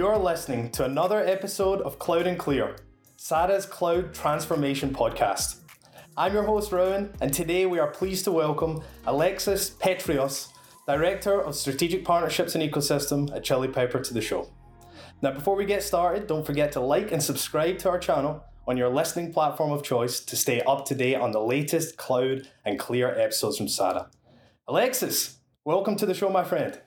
You're listening to another episode of Cloud and Clear, SADA's Cloud Transformation Podcast. I'm your host, Rowan, and today we are pleased to welcome Alexis Petrichos, Director of Strategic Partnerships and Ecosystem at Chili Piper, to the show. Now, before we get started, don't forget to like and subscribe to our channel on your listening platform of choice to stay up to date on the latest Cloud and Clear episodes from SADA. Alexis, welcome to the show, my friend.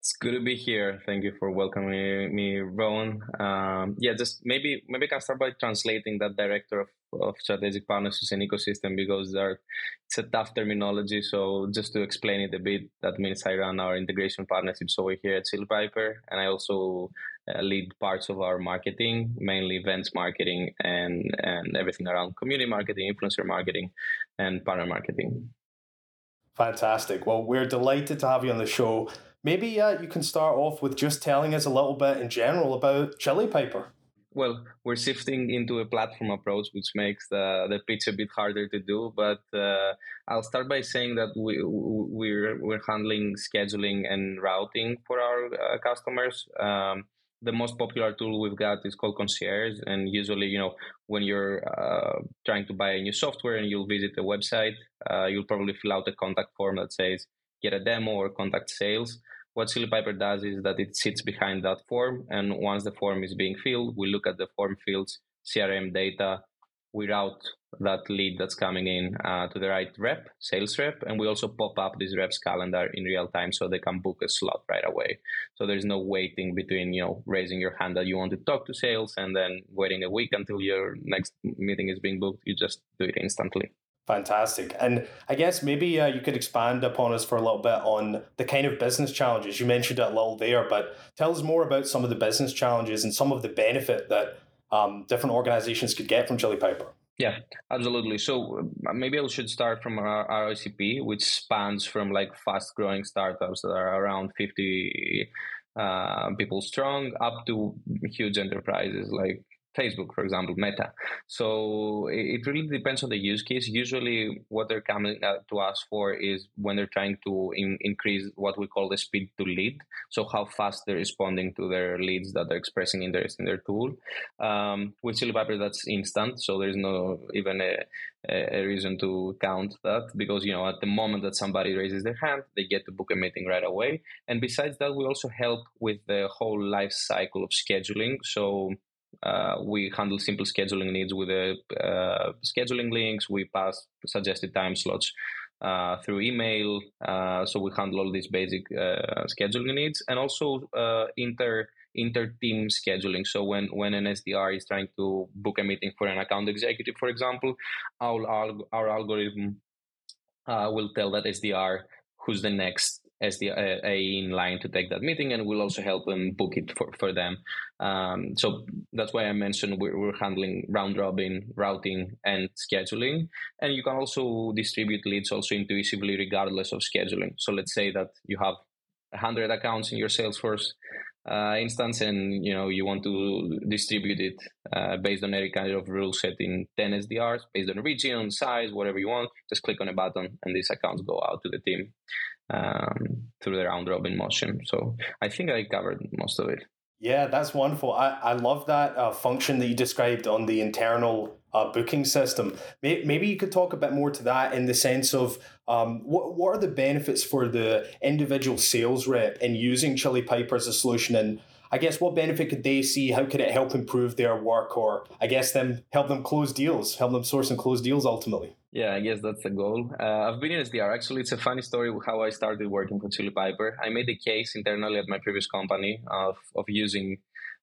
It's good to be here. Thank you for welcoming me, Rowan. Um, yeah, just maybe maybe I can start by translating that director of, of strategic partnerships and ecosystem because are, it's a tough terminology. So just to explain it a bit, that means I run our integration partnerships over here at Chili Piper, and I also uh, lead parts of our marketing, mainly events marketing and and everything around community marketing, influencer marketing, and partner marketing. Fantastic. Well, we're delighted to have you on the show. Maybe uh, you can start off with just telling us a little bit in general about Chili Piper. Well, we're shifting into a platform approach, which makes the, the pitch a bit harder to do. But uh, I'll start by saying that we, we're, we're handling scheduling and routing for our uh, customers. Um, the most popular tool we've got is called concierge and usually you know when you're uh, trying to buy a new software and you'll visit a website uh, you'll probably fill out a contact form that says get a demo or contact sales what Chili Piper does is that it sits behind that form, and once the form is being filled, we look at the form fields, CRM data, we route that lead that's coming in uh, to the right rep, sales rep, and we also pop up this rep's calendar in real time so they can book a slot right away. So there's no waiting between you know raising your hand that you want to talk to sales and then waiting a week until your next meeting is being booked. You just do it instantly. Fantastic. And I guess maybe uh, you could expand upon us for a little bit on the kind of business challenges. You mentioned it a little there, but tell us more about some of the business challenges and some of the benefit that um, different organizations could get from Chili Piper. Yeah, absolutely. So uh, maybe I should start from our, ICP, which spans from like fast growing startups that are around 50 uh, people strong up to huge enterprises like Facebook, for example, Meta. So it really depends on the use case. Usually, what they're coming to us for is when they're trying to in, increase what we call the speed to lead. So how fast they're responding to their leads that they're expressing interest in their tool. Um, with Chili Piper, that's instant. So there's no even a, a reason to count that because you know at the moment that somebody raises their hand, they get to book a meeting right away. And besides that, we also help with the whole life cycle of scheduling. So uh, we handle simple scheduling needs with the uh, scheduling links. We pass suggested time slots uh, through email. Uh, so we handle all these basic uh, scheduling needs and also uh, inter inter team scheduling. So when when an SDR is trying to book a meeting for an account executive, for example, our our, our algorithm will tell that SDR who's the next as the uh, in line to take that meeting, and we'll also help them book it for, for them. Um, so that's why I mentioned we're, we're, handling round robin, routing, and scheduling. And you can also distribute leads also intuitively, regardless of scheduling. So let's say that you have 100 accounts in your Salesforce uh, instance, and you know you want to distribute it uh, based on any kind of rule set in 10 SDRs, based on region, size, whatever you want. Just click on a button, and these accounts go out to the team um, through the round robin motion. So I think I covered most of it. Yeah, that's wonderful. I, I love that uh, function that you described on the internal uh, booking system. Maybe you could talk a bit more to that in the sense of um, what, what are the benefits for the individual sales rep in using Chili Piper as a solution and I guess what benefit could they see? How could it help improve their work, or I guess them help them close deals, help them source and close deals ultimately? Yeah, I guess that's the goal. Uh, I've been in SDR. Actually, it's a funny story how I started working for Chili Piper. I made a case internally at my previous company of of using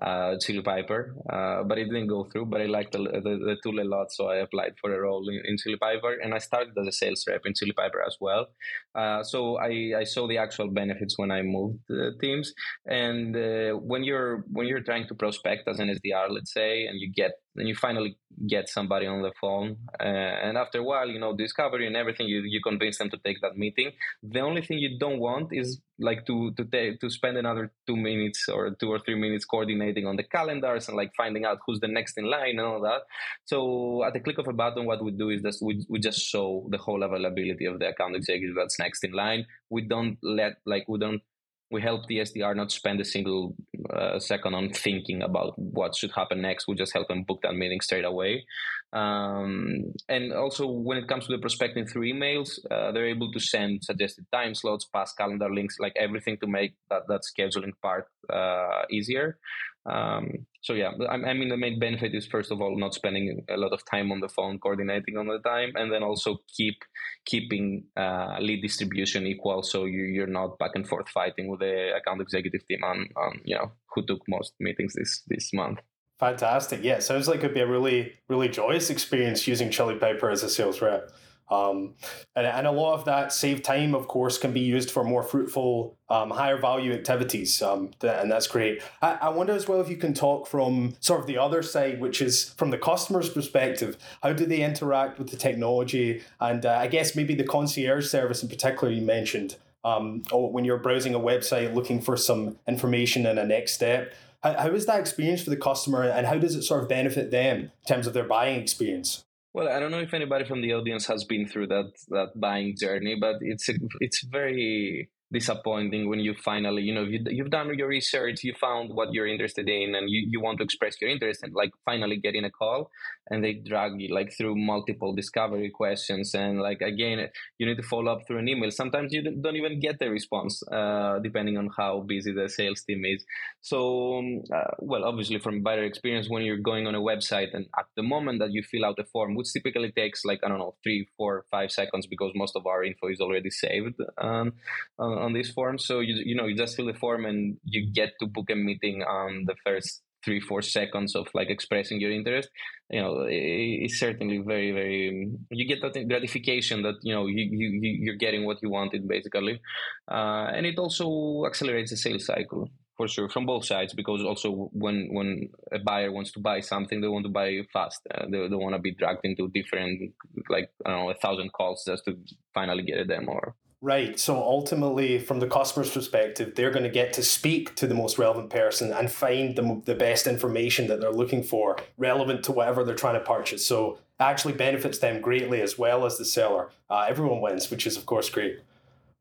uh, Chili Piper, uh, but it didn't go through. But I liked the, the, the, tool a lot, so I applied for a role in, in Chili Piper, and I started as a sales rep in Chili Piper as well. Uh, so I, I saw the actual benefits when I moved teams, and uh, when you're when you're trying to prospect as an SDR, let's say, and you get then you finally get somebody on the phone uh, and after a while you know discovery and everything you, you convince them to take that meeting. The only thing you don't want is like to to take to spend another two minutes or two or three minutes coordinating on the calendars and like finding out who's the next in line and all that. So at the click of a button what we do is just we, we just show the whole availability of the account executive that's next in line. We don't let like we don't we help the SDR not spend a single uh, second on thinking about what should happen next. We just help them book that meeting straight away. Um, and also, when it comes to the prospecting through emails, uh, they're able to send suggested time slots, past calendar links, like everything to make that, that scheduling part uh, easier. Um, so yeah, I, mean the main benefit is first of all not spending a lot of time on the phone coordinating on the time, and then also keep keeping uh, lead distribution equal, so you, you're not back and forth fighting with the account executive team on on you know who took most meetings this this month. Fantastic. Yeah, sounds like it'd be a really really joyous experience using Chili Piper as a sales rep. Um, and, and a lot of that saved time, of course, can be used for more fruitful, um, higher value activities. Um, and that's great. I, I wonder as well if you can talk from sort of the other side, which is from the customer's perspective. How do they interact with the technology? And uh, I guess maybe the concierge service in particular you mentioned. Um, or when you're browsing a website looking for some information and a next step. How, how is that experience for the customer and how does it sort of benefit them in terms of their buying experience? Well, I don't know if anybody from the audience has been through that that buying journey, but it's a, it's very disappointing when you finally you know you, you've done your research you found what you're interested in and you, you want to express your interest and like finally getting a call and they drag you like through multiple discovery questions and like again you need to follow up through an email. Sometimes you don't even get the response uh, depending on how busy the sales team is. So um, uh, well obviously from buyer experience when you're going on a website and at the moment that you fill out a form which typically takes like i don't know three four five seconds because most of our info is already saved um, on this form. So you you know you just fill the form and you get to book a meeting on the first three four seconds of like expressing your interest. You know it's certainly very very you get that gratification that you know you, you you're getting what you wanted basically, uh, and it also accelerates the sales cycle for sure from both sides because also when when a buyer wants to buy something they want to buy fast uh, they don't want to be dragged into different like i don't know a thousand calls just to finally get a demo or Right. So ultimately, from the customer's perspective, they're going to get to speak to the most relevant person and find the, the best information that they're looking for, relevant to whatever they're trying to purchase. So actually benefits them greatly as well as the seller. Uh, everyone wins, which is, of course, great.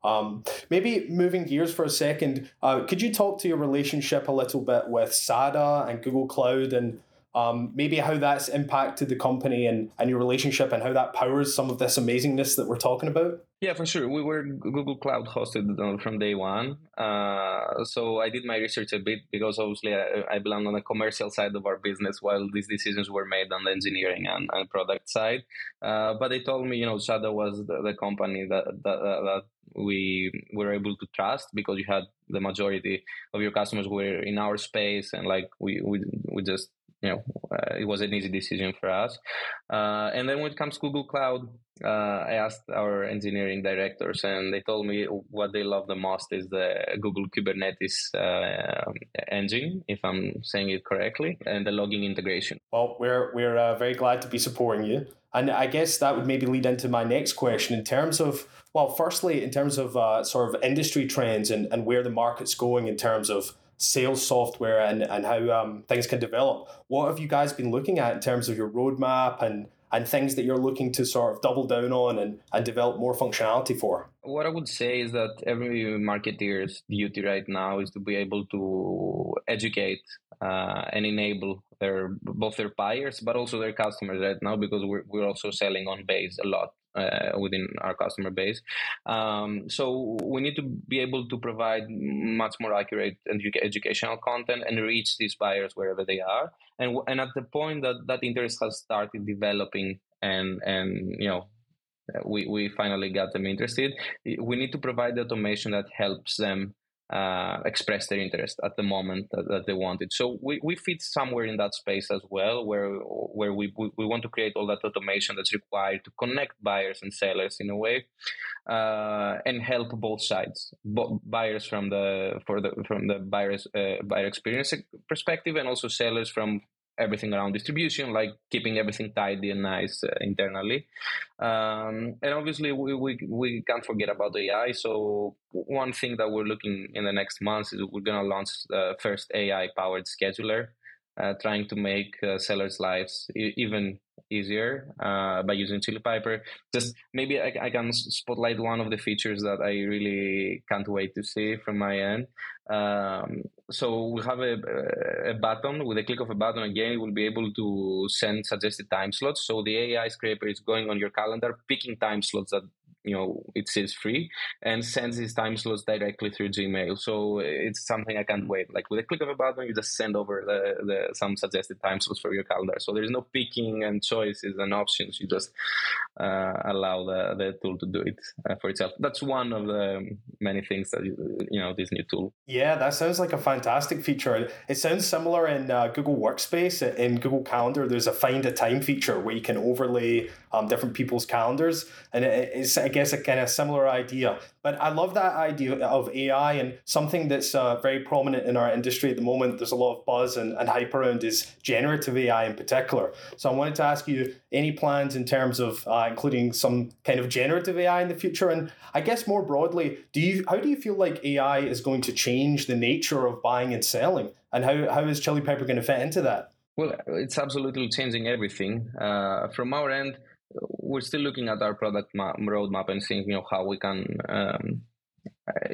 Um, maybe moving gears for a second, uh, could you talk to your relationship a little bit with SADA and Google Cloud and um, maybe how that's impacted the company and, and your relationship and how that powers some of this amazingness that we're talking about? Yeah, for sure. We were Google Cloud hosted from day one. Uh, so I did my research a bit because obviously I, I, belong on the commercial side of our business while these decisions were made on the engineering and, and product side. Uh, but they told me, you know, SADA was the, the company that, that, that we were able to trust because you had the majority of your customers were in our space and like we, we, we just you know, uh, it was an easy decision for us. Uh, and then when it comes to Google Cloud, uh, I asked our engineering directors, and they told me what they love the most is the Google Kubernetes uh, engine, if I'm saying it correctly, and the logging integration. Well, we're we're uh, very glad to be supporting you, and I guess that would maybe lead into my next question in terms of well, firstly, in terms of uh, sort of industry trends and, and where the market's going in terms of sales software and, and how um, things can develop. What have you guys been looking at in terms of your roadmap and, and things that you're looking to sort of double down on and, and develop more functionality for? What I would say is that every marketeer's duty right now is to be able to educate uh, and enable their both their buyers but also their customers right now because we're, we're also selling on base a lot uh, within our customer base. Um, so we need to be able to provide much more accurate edu- educational content and reach these buyers wherever they are. And and at the point that that interest has started developing and and you know we, we finally got them interested we need to provide the automation that helps them uh, express their interest at the moment that, that, they wanted. So we, we fit somewhere in that space as well, where where we, we, want to create all that automation that's required to connect buyers and sellers in a way, uh, and help both sides, buyers from the for the from the buyers uh, buyer experience perspective, and also sellers from everything around distribution, like keeping everything tidy and nice uh, internally. Um, and obviously, we, we, we can't forget about AI. So, one thing that we're looking in the next months is we're going to launch the first AI powered scheduler. Uh, trying to make uh, sellers' lives e- even easier uh, by using Chili Piper. Just maybe I, I, can spotlight one of the features that I really can't wait to see from my end. Um, so we have a, a, button with a click of a button again, you will be able to send suggested time slots. So the AI scraper is going on your calendar, picking time slots that you know it says free and sends these time slots directly through Gmail. So it's something I can't wait. Like with a click of a button, you just send over the, the some suggested time slots for your calendar. So there's no picking and choices and options. You just uh, allow the, the tool to do it uh, for itself. That's one of the many things that you know this new tool. Yeah, that sounds like a fantastic feature. It sounds similar in uh, Google Workspace. In Google Calendar, there's a find a time feature where you can overlay um, different people's calendars, and it's guess a kind of similar idea. But I love that idea of AI and something that's uh, very prominent in our industry at the moment. There's a lot of buzz and, and hype around is generative AI in particular. So I wanted to ask you any plans in terms of uh, including some kind of generative AI in the future, and I guess more broadly, do you how do you feel like AI is going to change the nature of buying and selling, and how how is Chili Piper going to fit into that? Well, it's absolutely changing everything. Uh, from our end, we're still looking at our product map, roadmap and seeing you know how we can um,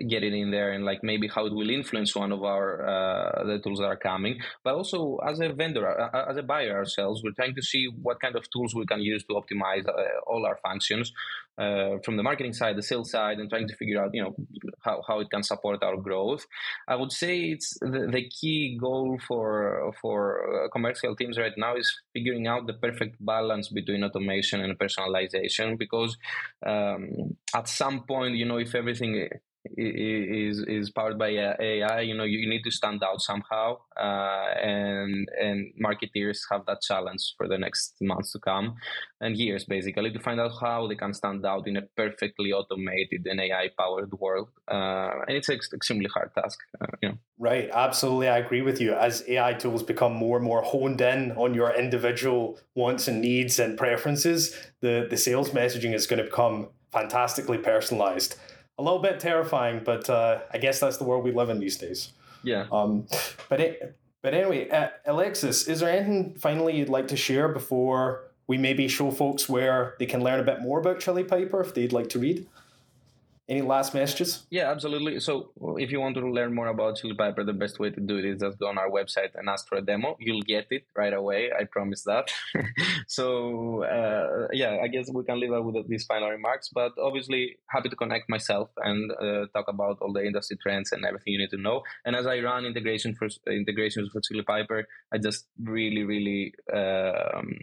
get it in there and like maybe how it will influence one of our uh, the tools that are coming. But also as a vendor uh, uh, as a buyer ourselves we're trying to see what kind of tools we can use to optimize uh, all our functions uh, from the marketing side the sales side and trying to figure out you know how, how it can support our growth. I would say it's the, the key goal for for commercial teams right now is figuring out the perfect balance between automation and personalization because um, at some point you know if everything is is powered by AI. You know, you need to stand out somehow, uh, and and marketeers have that challenge for the next months to come and years, basically, to find out how they can stand out in a perfectly automated and AI powered world. Uh, and it's an extremely hard task. Uh, you know. Right, absolutely, I agree with you. As AI tools become more and more honed in on your individual wants and needs and preferences, the the sales messaging is going to become fantastically personalized a little bit terrifying, but uh, I guess that's the world we live in these days. Yeah. Um, but it, but anyway, uh, Alexis, is there anything finally you'd like to share before we maybe show folks where they can learn a bit more about Chili Piper if they'd like to read? Any last messages? Yeah, absolutely. So, if you want to learn more about Chili Piper, the best way to do it is just go on our website and ask for a demo. You'll get it right away. I promise that. so, uh, yeah, I guess we can leave out with these final remarks. But obviously, happy to connect myself and uh, talk about all the industry trends and everything you need to know. And as I run integration for integrations for Chili Piper, I just really, really um,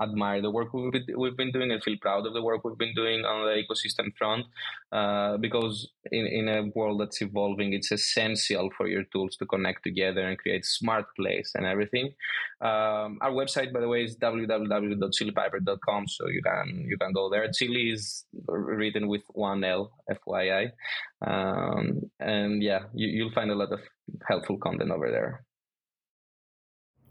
admire the work we've been, we've been doing and feel proud of the work we've been doing on the ecosystem front. Uh, uh, because in, in a world that's evolving, it's essential for your tools to connect together and create smart plays and everything. Um, our website, by the way, is www.chilipiper.com, so you can you can go there. Chili is written with one L, FYI, um, and yeah, you, you'll find a lot of helpful content over there.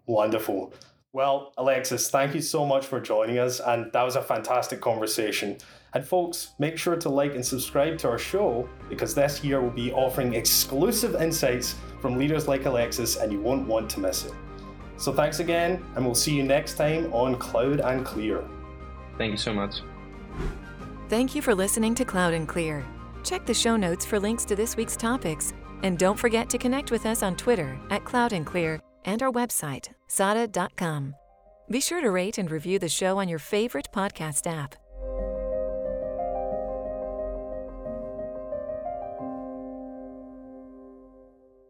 Wonderful. Well, Alexis, thank you so much for joining us, and that was a fantastic conversation. And folks, make sure to like and subscribe to our show because this year we'll be offering exclusive insights from leaders like Alexis, and you won't want to miss it. So thanks again, and we'll see you next time on Cloud and Clear. Thank you so much. Thank you for listening to Cloud and Clear. Check the show notes for links to this week's topics, and don't forget to connect with us on Twitter at Cloud and Clear and our website, sada.com. Be sure to rate and review the show on your favorite podcast app.